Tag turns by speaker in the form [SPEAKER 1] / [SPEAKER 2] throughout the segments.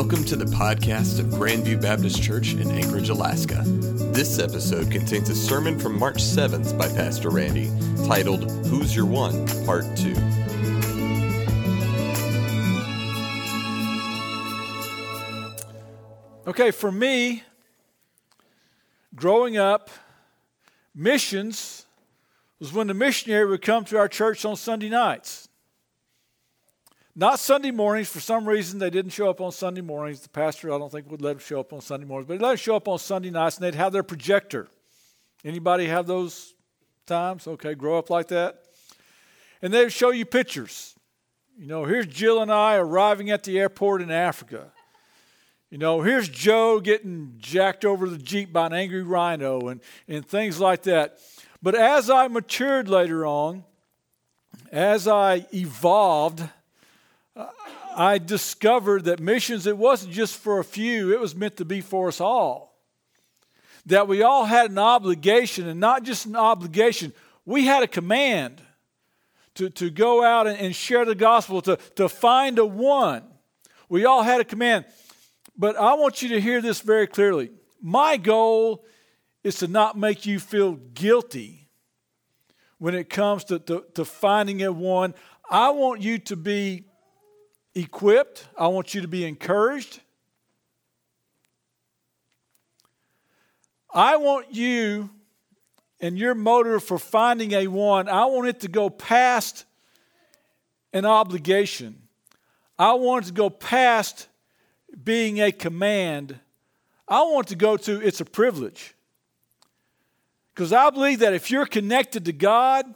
[SPEAKER 1] Welcome to the podcast of Grandview Baptist Church in Anchorage, Alaska. This episode contains a sermon from March 7th by Pastor Randy titled Who's Your One, Part 2.
[SPEAKER 2] Okay, for me, growing up, missions was when the missionary would come to our church on Sunday nights. Not Sunday mornings. For some reason, they didn't show up on Sunday mornings. The pastor, I don't think, would let them show up on Sunday mornings, but he let them show up on Sunday nights, and they'd have their projector. Anybody have those times? Okay, grow up like that. And they'd show you pictures. You know, here's Jill and I arriving at the airport in Africa. You know, here's Joe getting jacked over the Jeep by an angry rhino and, and things like that. But as I matured later on, as I evolved, I discovered that missions, it wasn't just for a few, it was meant to be for us all. That we all had an obligation, and not just an obligation, we had a command to, to go out and, and share the gospel, to, to find a one. We all had a command. But I want you to hear this very clearly. My goal is to not make you feel guilty when it comes to, to, to finding a one. I want you to be equipped. I want you to be encouraged. I want you and your motive for finding a one, I want it to go past an obligation. I want it to go past being a command. I want to go to it's a privilege. Because I believe that if you're connected to God,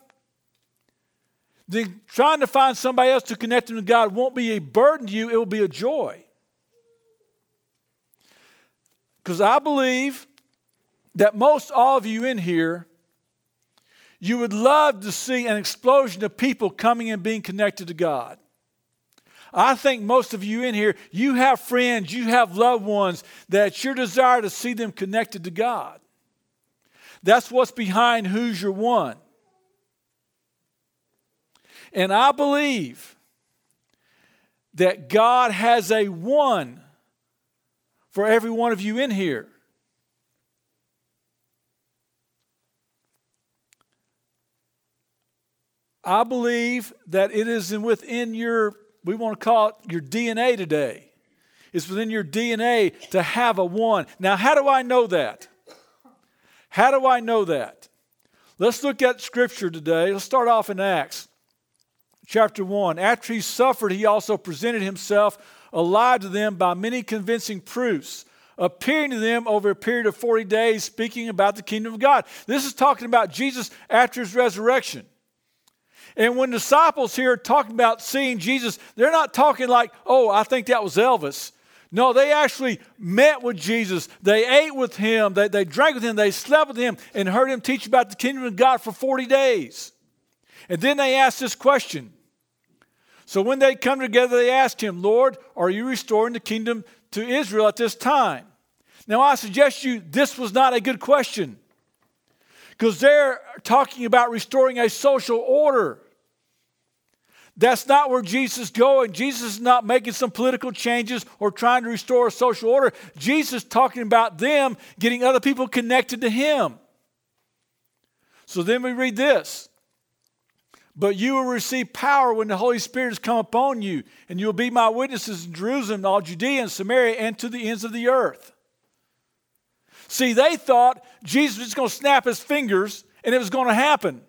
[SPEAKER 2] then trying to find somebody else to connect them to God won't be a burden to you, it will be a joy. Because I believe that most all of you in here, you would love to see an explosion of people coming and being connected to God. I think most of you in here, you have friends, you have loved ones that your desire to see them connected to God. That's what's behind Who's Your One. And I believe that God has a one for every one of you in here. I believe that it is within your, we want to call it your DNA today. It's within your DNA to have a one. Now, how do I know that? How do I know that? Let's look at scripture today. Let's start off in Acts chapter 1. After he suffered, he also presented himself alive to them by many convincing proofs, appearing to them over a period of 40 days, speaking about the kingdom of God. This is talking about Jesus after his resurrection. And when disciples here are talking about seeing Jesus, they're not talking like, oh, I think that was Elvis. No, they actually met with Jesus. They ate with him. They, they drank with him. They slept with him and heard him teach about the kingdom of God for 40 days. And then they asked this question. So when they come together, they asked him, Lord, are you restoring the kingdom to Israel at this time? Now, I suggest you this was not a good question because they're talking about restoring a social order. That's not where Jesus is going. Jesus is not making some political changes or trying to restore a social order. Jesus is talking about them getting other people connected to him. So then we read this. But you will receive power when the Holy Spirit has come upon you, and you will be my witnesses in Jerusalem, all Judea and Samaria, and to the ends of the earth. See, they thought Jesus was going to snap his fingers and it was going to happen.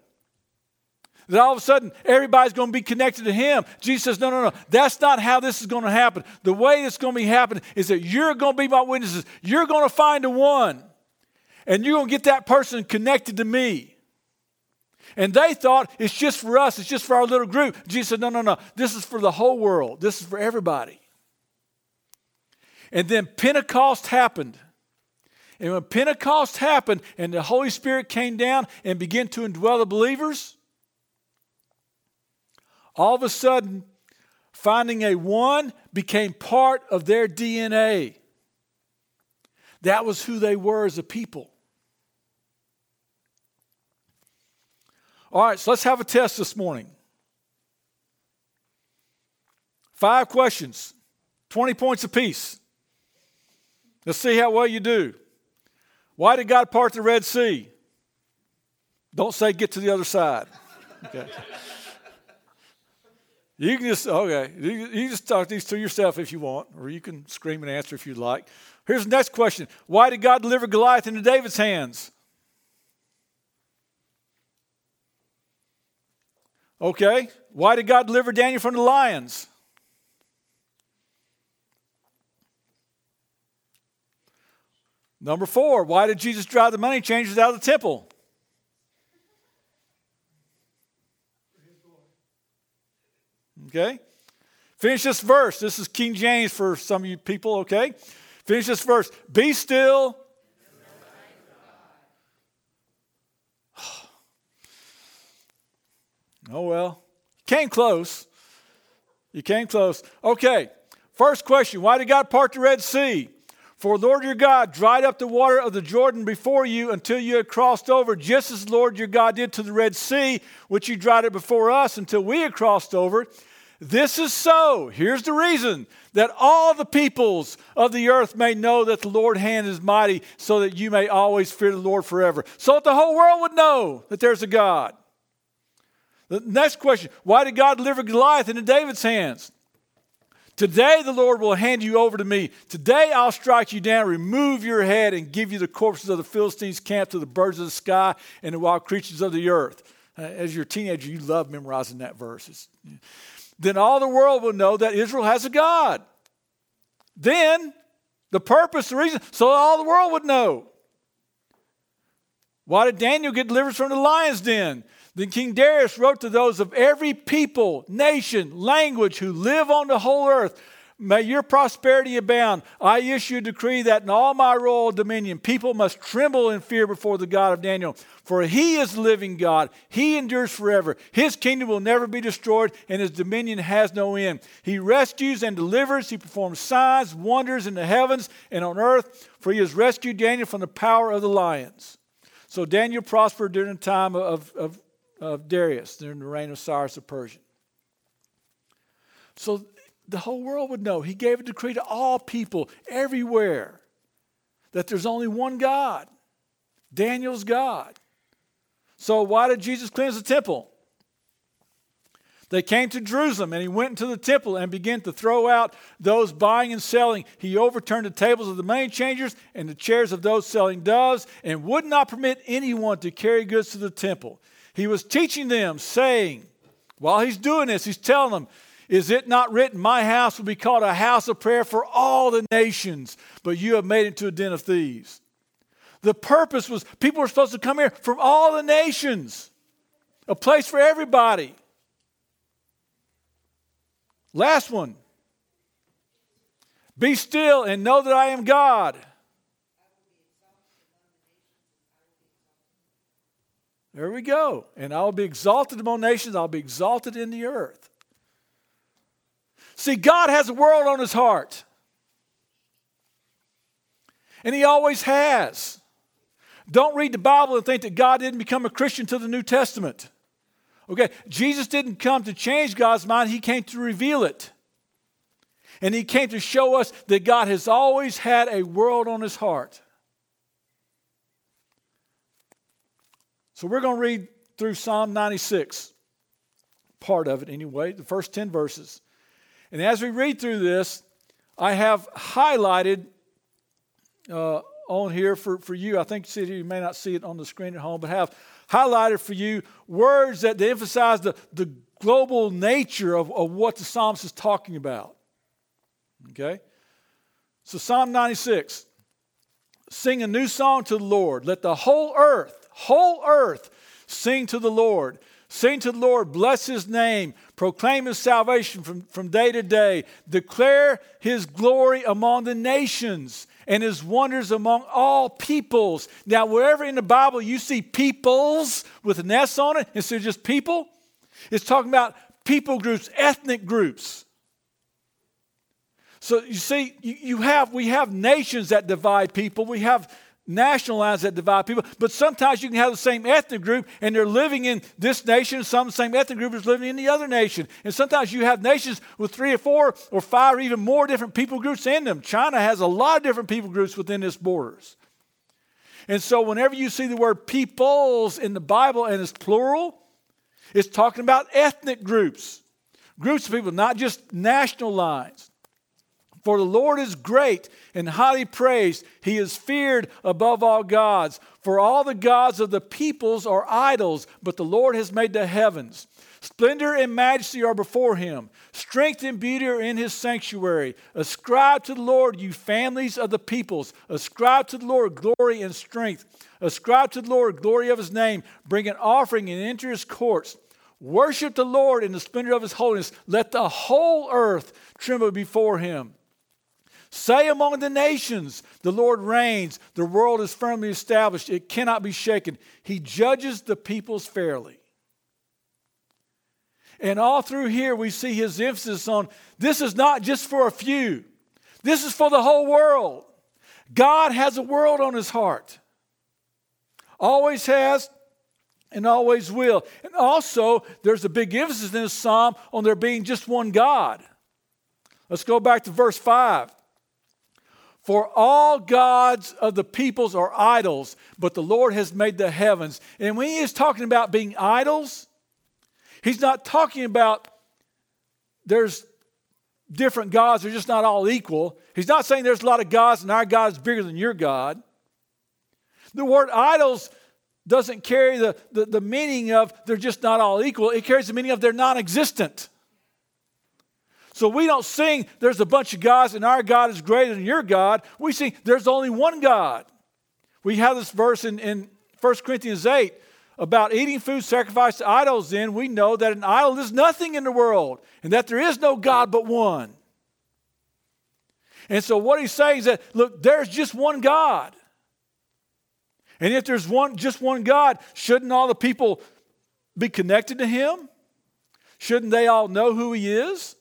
[SPEAKER 2] That all of a sudden everybody's going to be connected to him. Jesus says, No, no, no. That's not how this is going to happen. The way it's going to be happening is that you're going to be my witnesses. You're going to find a one, and you're going to get that person connected to me. And they thought it's just for us, it's just for our little group. Jesus said, No, no, no. This is for the whole world, this is for everybody. And then Pentecost happened. And when Pentecost happened and the Holy Spirit came down and began to indwell the believers, all of a sudden, finding a one became part of their DNA. That was who they were as a people. All right, so let's have a test this morning. Five questions, 20 points apiece. Let's see how well you do. Why did God part the Red Sea? Don't say get to the other side. Okay. You can just, okay, you, you just talk these to yourself if you want, or you can scream and answer if you'd like. Here's the next question Why did God deliver Goliath into David's hands? Okay. Why did God deliver Daniel from the lions? Number four, why did Jesus drive the money changers out of the temple? Okay? Finish this verse. This is King James for some of you people, okay? Finish this verse. Be still. Oh, well. You came close. You came close. Okay. First question Why did God part the Red Sea? For Lord your God dried up the water of the Jordan before you until you had crossed over, just as Lord your God did to the Red Sea, which you dried it before us until we had crossed over. This is so. Here's the reason that all the peoples of the earth may know that the Lord's hand is mighty, so that you may always fear the Lord forever. So that the whole world would know that there's a God. The next question Why did God deliver Goliath into David's hands? Today the Lord will hand you over to me. Today I'll strike you down, remove your head, and give you the corpses of the Philistines camped to the birds of the sky and the wild creatures of the earth. Uh, as you're teenager, you love memorizing that verse. Then all the world will know that Israel has a God. Then the purpose, the reason, so all the world would know. Why did Daniel get delivered from the lion's den? Then King Darius wrote to those of every people, nation, language who live on the whole earth May your prosperity abound. I issue a decree that in all my royal dominion, people must tremble in fear before the God of Daniel. For he is living God. He endures forever. His kingdom will never be destroyed, and his dominion has no end. He rescues and delivers. He performs signs, wonders in the heavens and on earth, for he has rescued Daniel from the power of the lions. So Daniel prospered during the time of, of, of Darius, during the reign of Cyrus of Persia. So the whole world would know. He gave a decree to all people everywhere that there's only one God. Daniel's God. So, why did Jesus cleanse the temple? They came to Jerusalem and he went into the temple and began to throw out those buying and selling. He overturned the tables of the money changers and the chairs of those selling doves and would not permit anyone to carry goods to the temple. He was teaching them, saying, while he's doing this, he's telling them, is it not written, My house will be called a house of prayer for all the nations, but you have made it to a den of thieves? The purpose was people were supposed to come here from all the nations, a place for everybody. Last one Be still and know that I am God. There we go. And I will be exalted among nations, I'll be exalted in the earth. See, God has a world on his heart. And he always has. Don't read the Bible and think that God didn't become a Christian to the New Testament. Okay, Jesus didn't come to change God's mind, he came to reveal it. And he came to show us that God has always had a world on his heart. So we're going to read through Psalm 96, part of it anyway, the first 10 verses. And as we read through this, I have highlighted uh, on here for, for you. I think you may not see it on the screen at home, but have highlighted for you words that emphasize the, the global nature of, of what the psalmist is talking about. Okay? So, Psalm 96 Sing a new song to the Lord. Let the whole earth, whole earth, sing to the Lord. Sing to the Lord, bless his name, proclaim his salvation from, from day to day, declare his glory among the nations and his wonders among all peoples. Now, wherever in the Bible you see peoples with an S on it instead of just people, it's talking about people groups, ethnic groups. So you see, you, you have we have nations that divide people. We have national lines that divide people, but sometimes you can have the same ethnic group and they're living in this nation, some same ethnic group is living in the other nation. And sometimes you have nations with three or four or five or even more different people groups in them. China has a lot of different people groups within its borders. And so whenever you see the word peoples in the Bible and it's plural, it's talking about ethnic groups, groups of people, not just national lines. For the Lord is great and highly praised. He is feared above all gods. For all the gods of the peoples are idols, but the Lord has made the heavens. Splendor and majesty are before him. Strength and beauty are in his sanctuary. Ascribe to the Lord, you families of the peoples. Ascribe to the Lord glory and strength. Ascribe to the Lord glory of his name. Bring an offering and enter his courts. Worship the Lord in the splendor of his holiness. Let the whole earth tremble before him. Say among the nations, the Lord reigns. The world is firmly established, it cannot be shaken. He judges the peoples fairly. And all through here, we see his emphasis on this is not just for a few, this is for the whole world. God has a world on his heart, always has and always will. And also, there's a big emphasis in this psalm on there being just one God. Let's go back to verse 5. For all gods of the peoples are idols, but the Lord has made the heavens. And when he is talking about being idols, he's not talking about there's different gods, they're just not all equal. He's not saying there's a lot of gods and our God is bigger than your God. The word idols doesn't carry the, the, the meaning of they're just not all equal, it carries the meaning of they're non existent. So we don't sing, there's a bunch of gods and our God is greater than your God. We sing, there's only one God. We have this verse in, in 1 Corinthians 8 about eating food sacrificed to idols. Then we know that an idol is nothing in the world and that there is no God but one. And so what he's saying is that, look, there's just one God. And if there's one, just one God, shouldn't all the people be connected to him? Shouldn't they all know who he is?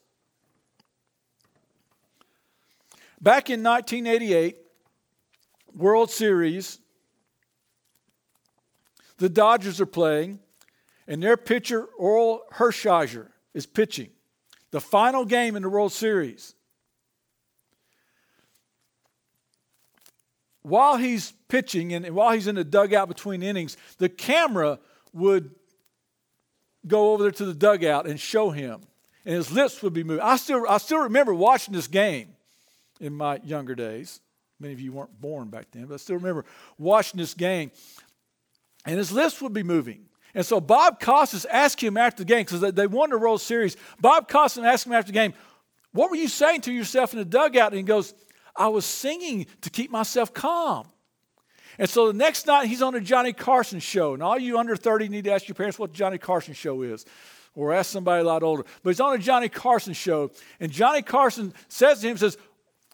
[SPEAKER 2] Back in 1988, World Series, the Dodgers are playing, and their pitcher, Orel Hershiser, is pitching. The final game in the World Series. While he's pitching and while he's in the dugout between innings, the camera would go over there to the dugout and show him, and his lips would be moving. I still, I still remember watching this game in my younger days. Many of you weren't born back then, but I still remember watching this game. And his lips would be moving. And so Bob Costas asked him after the game, because they won the World Series. Bob Costas asked him after the game, What were you saying to yourself in the dugout? And he goes, I was singing to keep myself calm. And so the next night, he's on the Johnny Carson show. And all you under 30 need to ask your parents what the Johnny Carson show is or ask somebody a lot older. But he's on a Johnny Carson show. And Johnny Carson says to him, says,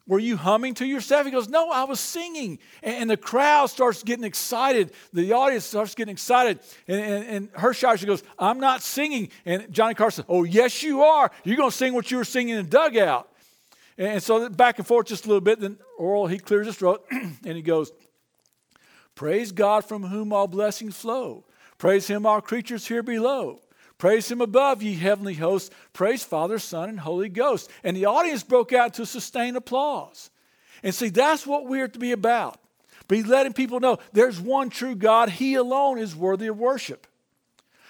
[SPEAKER 2] were you humming to yourself? He goes, No, I was singing. And, the crowd starts getting excited. The audience starts getting excited. And, and, and Hershiser goes, I'm not singing. And Johnny Carson, Oh, yes, you are. You're going to sing what you were singing in the dugout. And so back and forth just a little bit. Then Orel, he clears his throat and he goes, Praise God from whom all blessings flow. Praise him, all creatures here below. Praise him above, ye heavenly hosts. Praise Father, Son, and Holy Ghost. And the audience broke out to sustain applause. And see, that's what we're to be about. Be letting people know there's one true God. He alone is worthy of worship.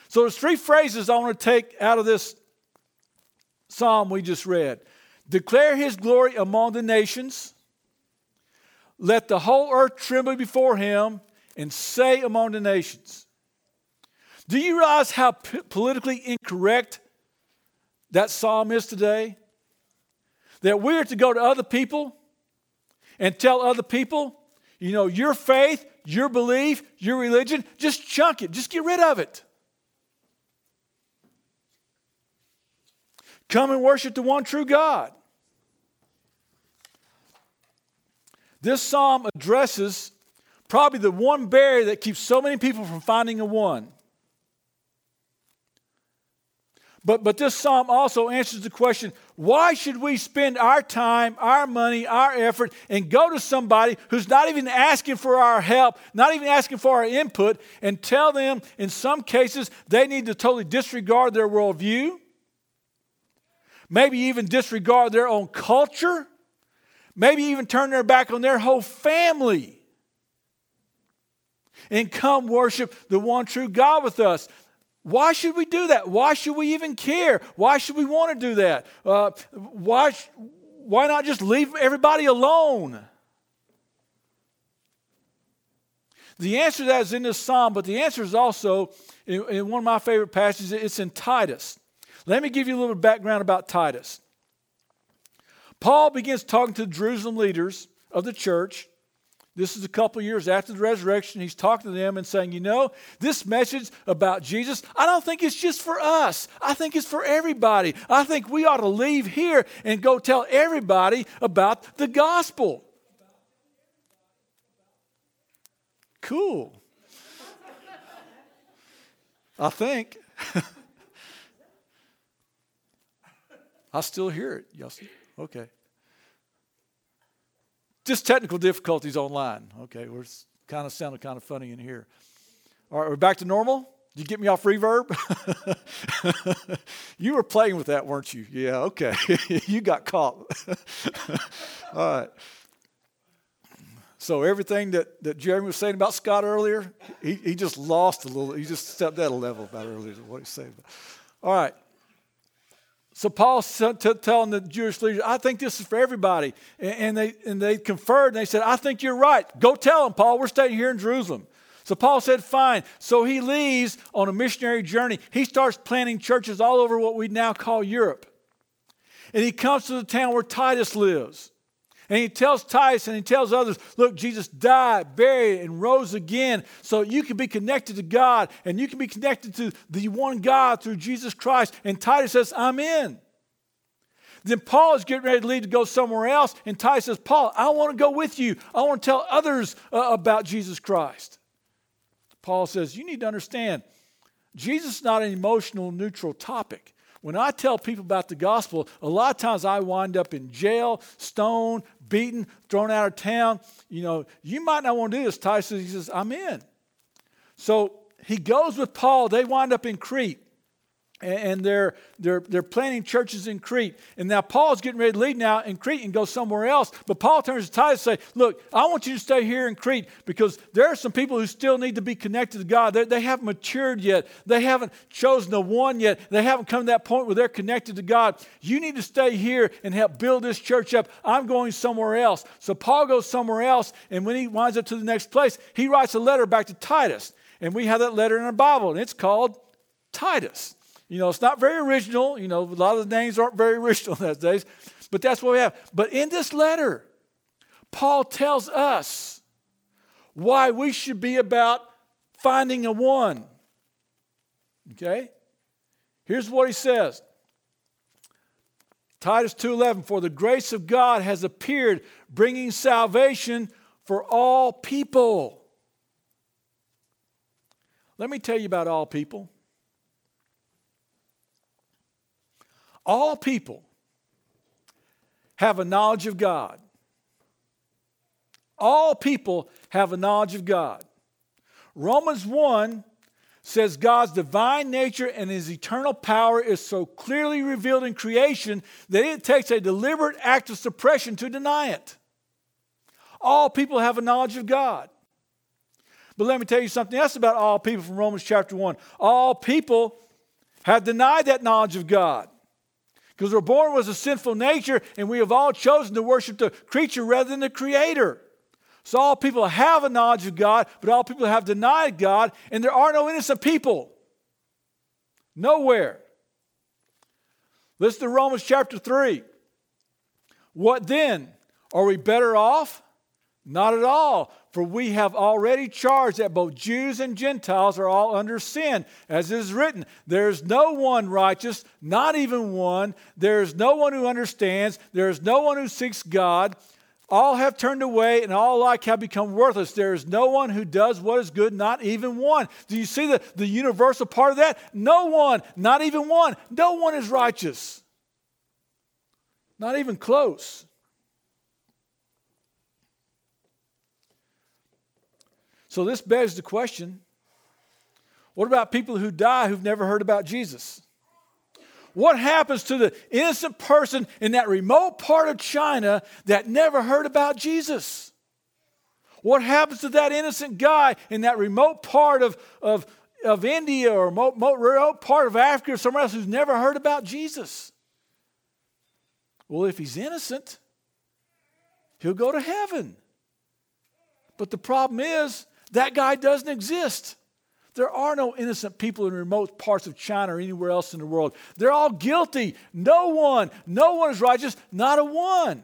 [SPEAKER 2] So there's three phrases I want to take out of this psalm we just read. Declare his glory among the nations. Let the whole earth tremble before him and say among the nations. Do you realize how p- politically incorrect that psalm is today? That we're to go to other people and tell other people, you know, your faith, your belief, your religion, just chunk it, just get rid of it. Come and worship the one true God. This psalm addresses probably the one barrier that keeps so many people from finding a one. But, but this psalm also answers the question why should we spend our time, our money, our effort, and go to somebody who's not even asking for our help, not even asking for our input, and tell them in some cases they need to totally disregard their worldview? Maybe even disregard their own culture? Maybe even turn their back on their whole family and come worship the one true God with us. Why should we do that? Why should we even care? Why should we want to do that? Uh, why, why not just leave everybody alone? The answer to that is in this psalm, but the answer is also in, in one of my favorite passages. It's in Titus. Let me give you a little background about Titus. Paul begins talking to the Jerusalem leaders of the church this is a couple years after the resurrection. He's talking to them and saying, You know, this message about Jesus, I don't think it's just for us. I think it's for everybody. I think we ought to leave here and go tell everybody about the gospel. Cool. I think. I still hear it. Y'all see? Okay. Just technical difficulties online. Okay, we're kind of sounding kind of funny in here. All right, we're back to normal. Did you get me off reverb? you were playing with that, weren't you? Yeah, okay. you got caught. All right. So everything that, that Jeremy was saying about Scott earlier, he, he just lost a little. He just stepped out a level about earlier. What he's saying. All right. So Paul's telling the Jewish leaders, I think this is for everybody. And they, and they conferred and they said, I think you're right. Go tell them, Paul. We're staying here in Jerusalem. So Paul said, fine. So he leaves on a missionary journey. He starts planting churches all over what we now call Europe. And he comes to the town where Titus lives. And he tells Titus and he tells others, look, Jesus died, buried, and rose again so you can be connected to God and you can be connected to the one God through Jesus Christ. And Titus says, I'm in. Then Paul is getting ready to leave to go somewhere else. And Titus says, Paul, I want to go with you. I want to tell others uh, about Jesus Christ. Paul says, You need to understand, Jesus is not an emotional, neutral topic. When I tell people about the gospel, a lot of times I wind up in jail, stoned, beaten, thrown out of town. You know, you might not want to do this. Titus, he says, I'm in. So he goes with Paul. They wind up in Crete and they're, they're, they're planting churches in Crete. And now Paul's getting ready to leave now in Crete and go somewhere else. But Paul turns to Titus and say, look, I want you to stay here in Crete because there are some people who still need to be connected to God. They, they haven't matured yet. They haven't chosen the one yet. They haven't come to that point where they're connected to God. You need to stay here and help build this church up. I'm going somewhere else. So Paul goes somewhere else. And when he winds up to the next place, he writes a letter back to Titus. And we have that letter in our Bible, and it's called Titus. You know, it's not very original. You know, a lot of the names aren't very original these days, but that's what we have. But in this letter, Paul tells us why we should be about finding a one. Okay? Here's what he says. Titus 2:11 for the grace of God has appeared bringing salvation for all people. Let me tell you about all people. All people have a knowledge of God. All people have a knowledge of God. Romans 1 says God's divine nature and his eternal power is so clearly revealed in creation that it takes a deliberate act of suppression to deny it. All people have a knowledge of God. But let me tell you something else about all people from Romans chapter 1. All people have denied that knowledge of God. Because we're born with a sinful nature, and we have all chosen to worship the creature rather than the creator. So all people have a knowledge of God, but all people have denied God, and there are no innocent people. Nowhere. Listen to Romans chapter 3. What then? Are we better off? Not at all. For we have already charged that both Jews and Gentiles are all under sin. As it is written, there is no one righteous, not even one. There is no one who understands. There is no one who seeks God. All have turned away, and all alike have become worthless. There is no one who does what is good, not even one. Do you see the, the universal part of that? No one, not even one. No one is righteous. Not even close. So this begs the question what about people who die who've never heard about Jesus? What happens to the innocent person in that remote part of China that never heard about Jesus? What happens to that innocent guy in that remote part of, of, of India or remote, remote part of Africa or somewhere else who's never heard about Jesus? Well, if he's innocent, he'll go to heaven. But the problem is, that guy doesn't exist. There are no innocent people in remote parts of China or anywhere else in the world. They're all guilty. No one, no one is righteous, not a one.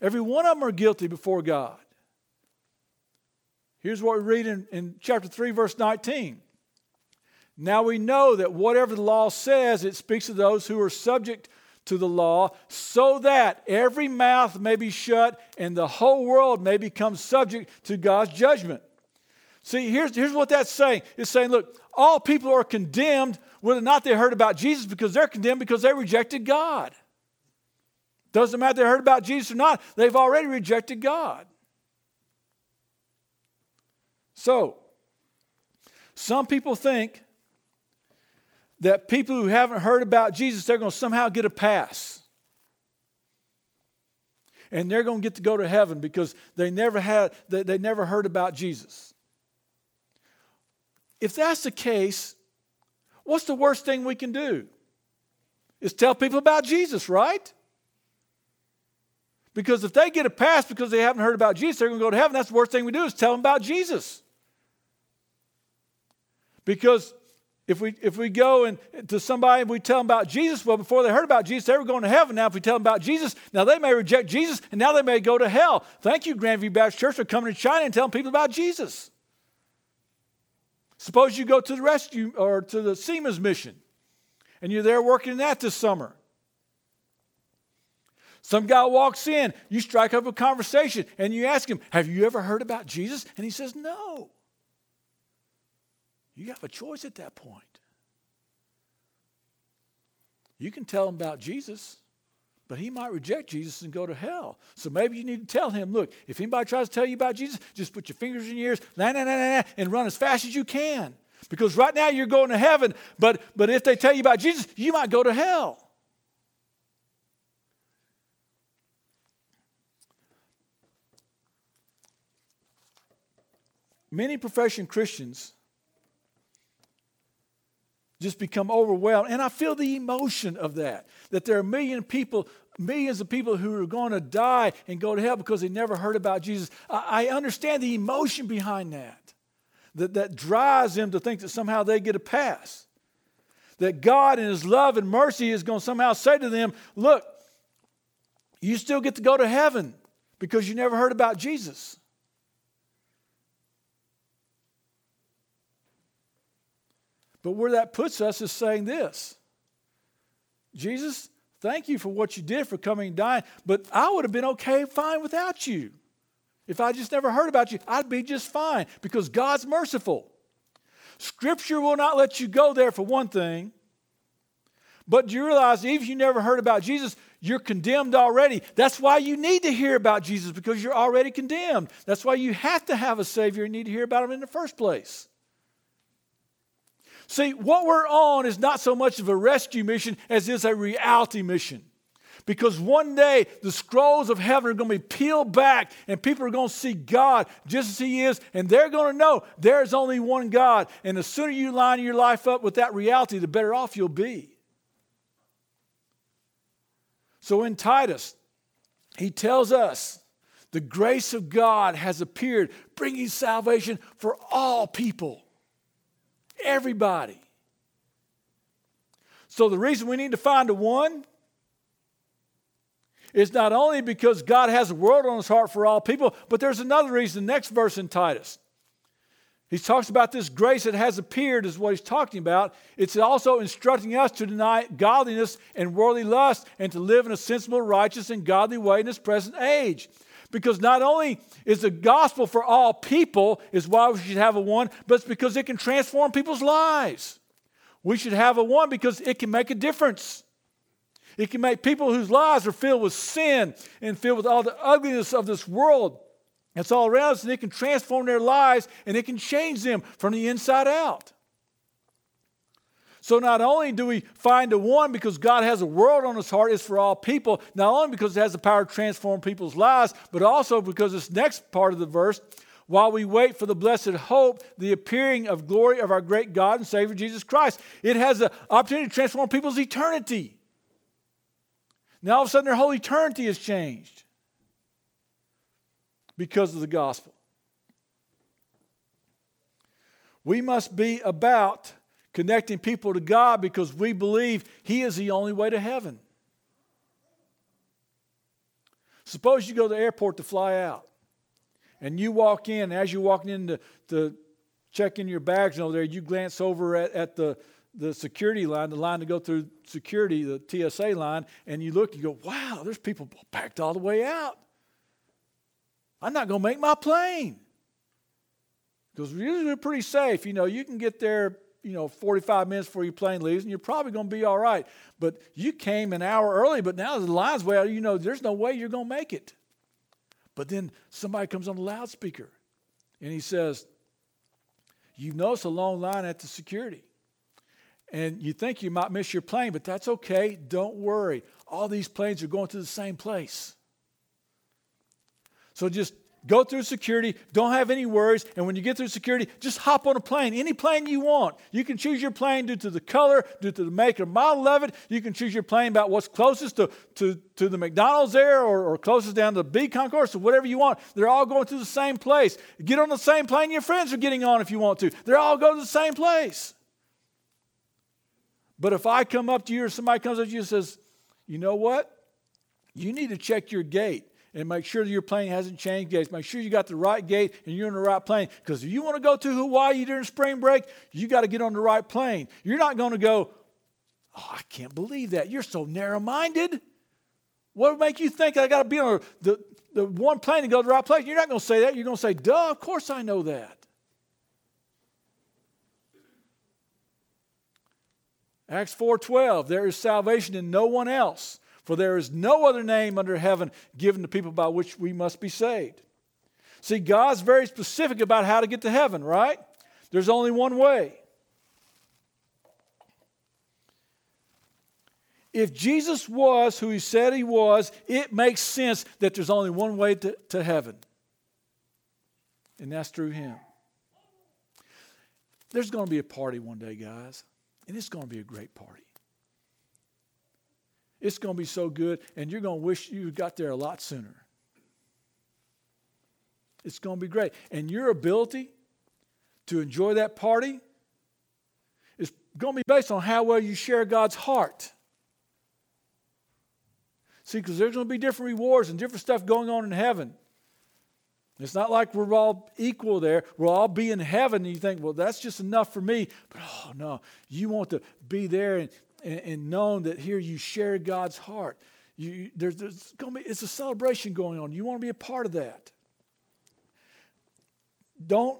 [SPEAKER 2] Every one of them are guilty before God. Here's what we read in, in chapter 3, verse 19. Now we know that whatever the law says, it speaks to those who are subject to the law, so that every mouth may be shut and the whole world may become subject to God's judgment. See, here's, here's what that's saying it's saying, look, all people are condemned whether or not they heard about Jesus because they're condemned because they rejected God. Doesn't matter they heard about Jesus or not, they've already rejected God. So, some people think that people who haven't heard about Jesus, they're going to somehow get a pass. And they're going to get to go to heaven because they never had they, they never heard about Jesus. If that's the case, what's the worst thing we can do? Is tell people about Jesus, right? Because if they get a pass because they haven't heard about Jesus, they're going to go to heaven. That's the worst thing we do is tell them about Jesus. Because if we if we go and to somebody and we tell them about Jesus, well, before they heard about Jesus, they were going to heaven. Now, if we tell them about Jesus, now they may reject Jesus, and now they may go to hell. Thank you, Grandview Baptist Church, for coming to China and telling people about Jesus. Suppose you go to the rescue or to the SEMA's mission and you're there working that this summer. Some guy walks in, you strike up a conversation, and you ask him, Have you ever heard about Jesus? And he says, No. You have a choice at that point. You can tell him about Jesus, but he might reject Jesus and go to hell. So maybe you need to tell him, look, if anybody tries to tell you about Jesus, just put your fingers in your ears, nah, nah, nah, nah, and run as fast as you can. Because right now you're going to heaven, but, but if they tell you about Jesus, you might go to hell. Many profession Christians just become overwhelmed. And I feel the emotion of that. That there are a million people, millions of people who are going to die and go to hell because they never heard about Jesus. I, understand the emotion behind that. That, that drives them to think that somehow they get a pass. That God, in His love and mercy, is going to somehow say to them, Look, you still get to go to heaven because you never heard about Jesus. But where that puts us is saying this Jesus, thank you for what you did for coming and dying, but I would have been okay, fine without you. If I just never heard about you, I'd be just fine because God's merciful. Scripture will not let you go there for one thing. But do you realize even if you never heard about Jesus, you're condemned already. That's why you need to hear about Jesus because you're already condemned. That's why you have to have a Savior and need to hear about Him in the first place. See, what we're on is not so much of a rescue mission as is a reality mission. Because one day the scrolls of heaven are going to be peeled back and people are going to see God just as He is, and they're going to know there's only one God. And the sooner you line your life up with that reality, the better off you'll be. So in Titus, he tells us the grace of God has appeared, bringing salvation for all people. Everybody. So the reason we need to find a one is not only because God has a world on his heart for all people, but there's another reason. The next verse in Titus. He talks about this grace that has appeared, is what he's talking about. It's also instructing us to deny godliness and worldly lust and to live in a sensible, righteous, and godly way in this present age. Because not only is the gospel for all people, is why we should have a one, but it's because it can transform people's lives. We should have a one because it can make a difference. It can make people whose lives are filled with sin and filled with all the ugliness of this world it's all around us, and it can transform their lives and it can change them from the inside out. So, not only do we find the one because God has a world on his heart, it's for all people, not only because it has the power to transform people's lives, but also because this next part of the verse, while we wait for the blessed hope, the appearing of glory of our great God and Savior Jesus Christ, it has the opportunity to transform people's eternity. Now, all of a sudden, their whole eternity has changed because of the gospel. We must be about connecting people to God because we believe He is the only way to heaven. Suppose you go to the airport to fly out, and you walk in. As you're walking in to, to check in your bags over there, you glance over at, at the, the security line, the line to go through security, the TSA line, and you look, you go, wow, there's people packed all the way out. I'm not going to make my plane. Because usually we're pretty safe. You know, you can get there, you know, 45 minutes before your plane leaves, and you're probably going to be all right. But you came an hour early, but now the line's way out. You know, there's no way you're going to make it. But then somebody comes on the loudspeaker, and he says, You notice a long line at the security. And you think you might miss your plane, but that's okay. Don't worry. All these planes are going to the same place. So just go through security, don't have any worries, and when you get through security, just hop on a plane, any plane you want. You can choose your plane due to the color, due to the make and model of it. You can choose your plane about what's closest to, to, to the McDonald's there or, or closest down to the B concourse or whatever you want. They're all going to the same place. Get on the same plane your friends are getting on if you want to. They're all going to the same place. But if I come up to you or somebody comes up to you and says, you know what? You need to check your gate and make sure your plane hasn't changed gates. Make sure you got the right gate and you're in the right plane. Because if you want to go to Hawaii during spring break, you got to get on the right plane. You're not going to go, oh, I can't believe that. You're so narrow minded. What would make you think I got to be on the, the one plane to go to the right place? You're not going to say that. You're going to say, duh, of course I know that. Acts 4:12 there is salvation in no one else for there is no other name under heaven given to people by which we must be saved. See, God's very specific about how to get to heaven, right? There's only one way. If Jesus was who he said he was, it makes sense that there's only one way to, to heaven, and that's through him. There's going to be a party one day, guys, and it's going to be a great party. It's going to be so good, and you're going to wish you got there a lot sooner. It's going to be great. And your ability to enjoy that party is going to be based on how well you share God's heart. See, because there's going to be different rewards and different stuff going on in heaven. It's not like we're all equal there. We'll all be in heaven, and you think, well, that's just enough for me. But oh, no, you want to be there and and, and known that here you share God's heart. You, there's, there's going to be, it's a celebration going on. You want to be a part of that. Don't,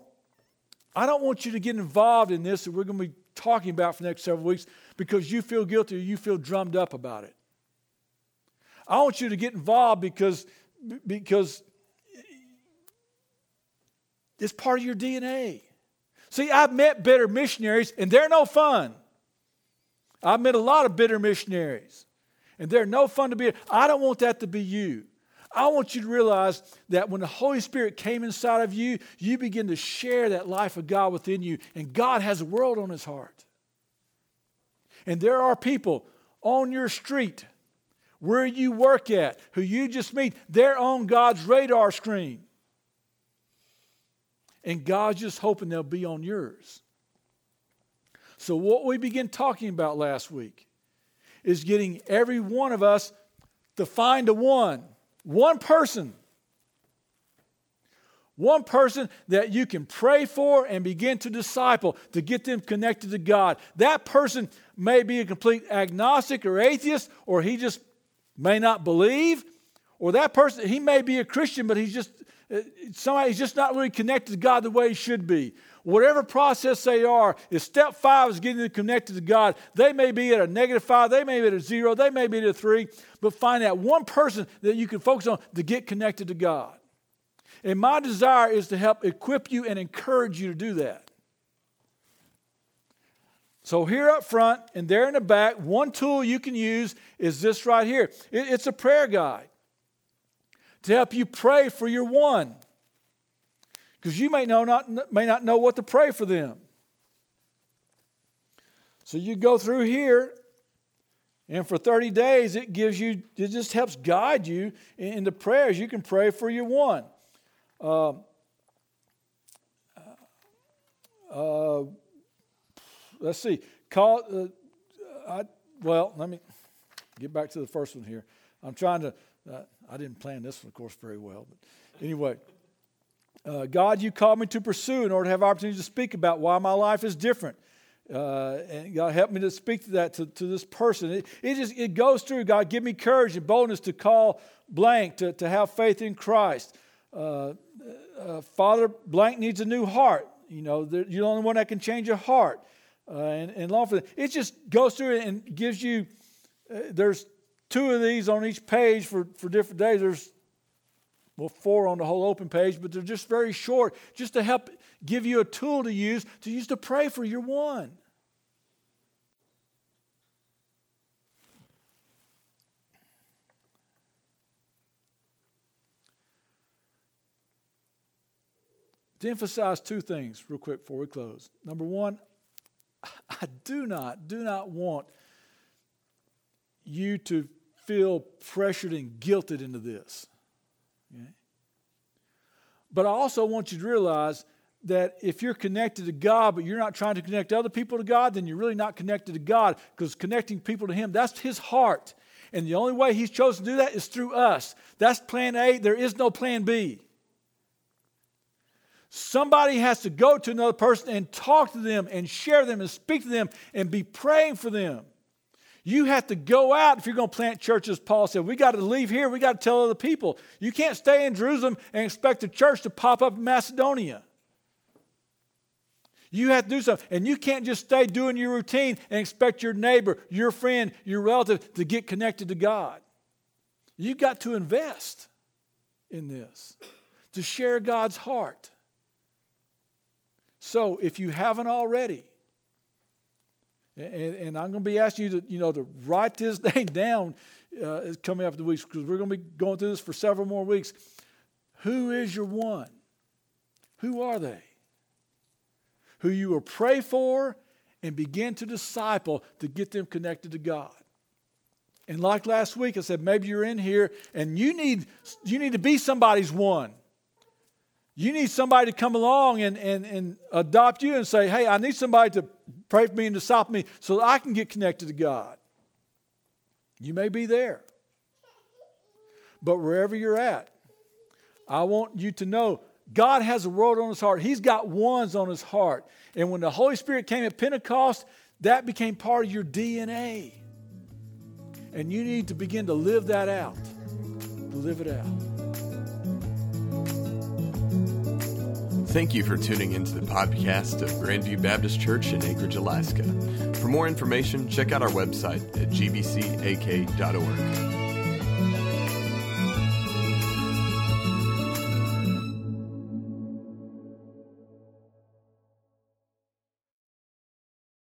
[SPEAKER 2] I don't want you to get involved in this that we're going to be talking about for the next several weeks because you feel guilty or you feel drummed up about it. I want you to get involved because, because it's part of your DNA. See, I've met better missionaries and they're no fun. I've met a lot of bitter missionaries, and they're no fun to be. I don't want that to be you. I want you to realize that when the Holy Spirit came inside of you, you begin to share that life of God within you, and God has a world on his heart. And there are people on your street, where you work at, who you just meet, they're on God's radar screen. And God's just hoping they'll be on yours. So, what we began talking about last week is getting every one of us to find a one, one person, One person that you can pray for and begin to disciple to get them connected to God. That person may be a complete agnostic or atheist, or he just may not believe, or that person, he may be a Christian, but he's just uh, somebody he's just not really connected to God the way he should be. Whatever process they are, if step five is getting them connected to God, they may be at a negative five, they may be at a zero, they may be at a three, but find that one person that you can focus on to get connected to God. And my desire is to help equip you and encourage you to do that. So, here up front and there in the back, one tool you can use is this right here it's a prayer guide to help you pray for your one. Because you may, know not, may not know what to pray for them. So, you go through here and for 30 days, it gives you, it just helps guide you in the prayers. You can pray for your one. Uh, uh, let's see. Call. Uh, I, well, let me get back to the first one here. I'm trying to. Uh, I didn't plan this one, of course, very well, but anyway. Uh, God, you called me to pursue in order to have opportunity to speak about why my life is different. Uh, and God help me to speak to that to, to this person. It, it just it goes through. God, give me courage and boldness to call blank to, to have faith in Christ. Uh, uh, Father blank needs a new heart. You know, you're the only one that can change a heart. Uh, and, and long for it just goes through and gives you. Uh, there's two of these on each page for, for different days. There's well four on the whole open page, but they're just very short, just to help give you a tool to use to use to pray for your one. to emphasize two things real quick before we close. Number one, I do not, do not want you to feel pressured and guilted into this. But I also want you to realize that if you're connected to God, but you're not trying to connect other people to God, then you're really not connected to God because connecting people to Him, that's His heart. And the only way He's chosen to do that is through us. That's plan A. There is no plan B. Somebody has to go to another person and talk to them and share them and speak to them and be praying for them. You have to go out if you're going to plant churches. Paul said, We got to leave here. We got to tell other people. You can't stay in Jerusalem and expect a church to pop up in Macedonia. You have to do something. And you can't just stay doing your routine and expect your neighbor, your friend, your relative to get connected to God. You've got to invest in this, to share God's heart. So if you haven't already, and, and I'm going to be asking you to, you know, to write this thing down uh, coming up the weeks because we're going to be going through this for several more weeks. Who is your one? Who are they? Who you will pray for and begin to disciple to get them connected to God. And like last week, I said maybe you're in here and you need you need to be somebody's one. You need somebody to come along and, and, and adopt you and say, hey, I need somebody to pray for me and disciple me so that I can get connected to God. You may be there. But wherever you're at, I want you to know God has a world on his heart. He's got ones on his heart. And when the Holy Spirit came at Pentecost, that became part of your DNA. And you need to begin to live that out. Live it out.
[SPEAKER 1] Thank you for tuning into the podcast of Grandview Baptist Church in Anchorage, Alaska. For more information, check out our website at gbcak.org.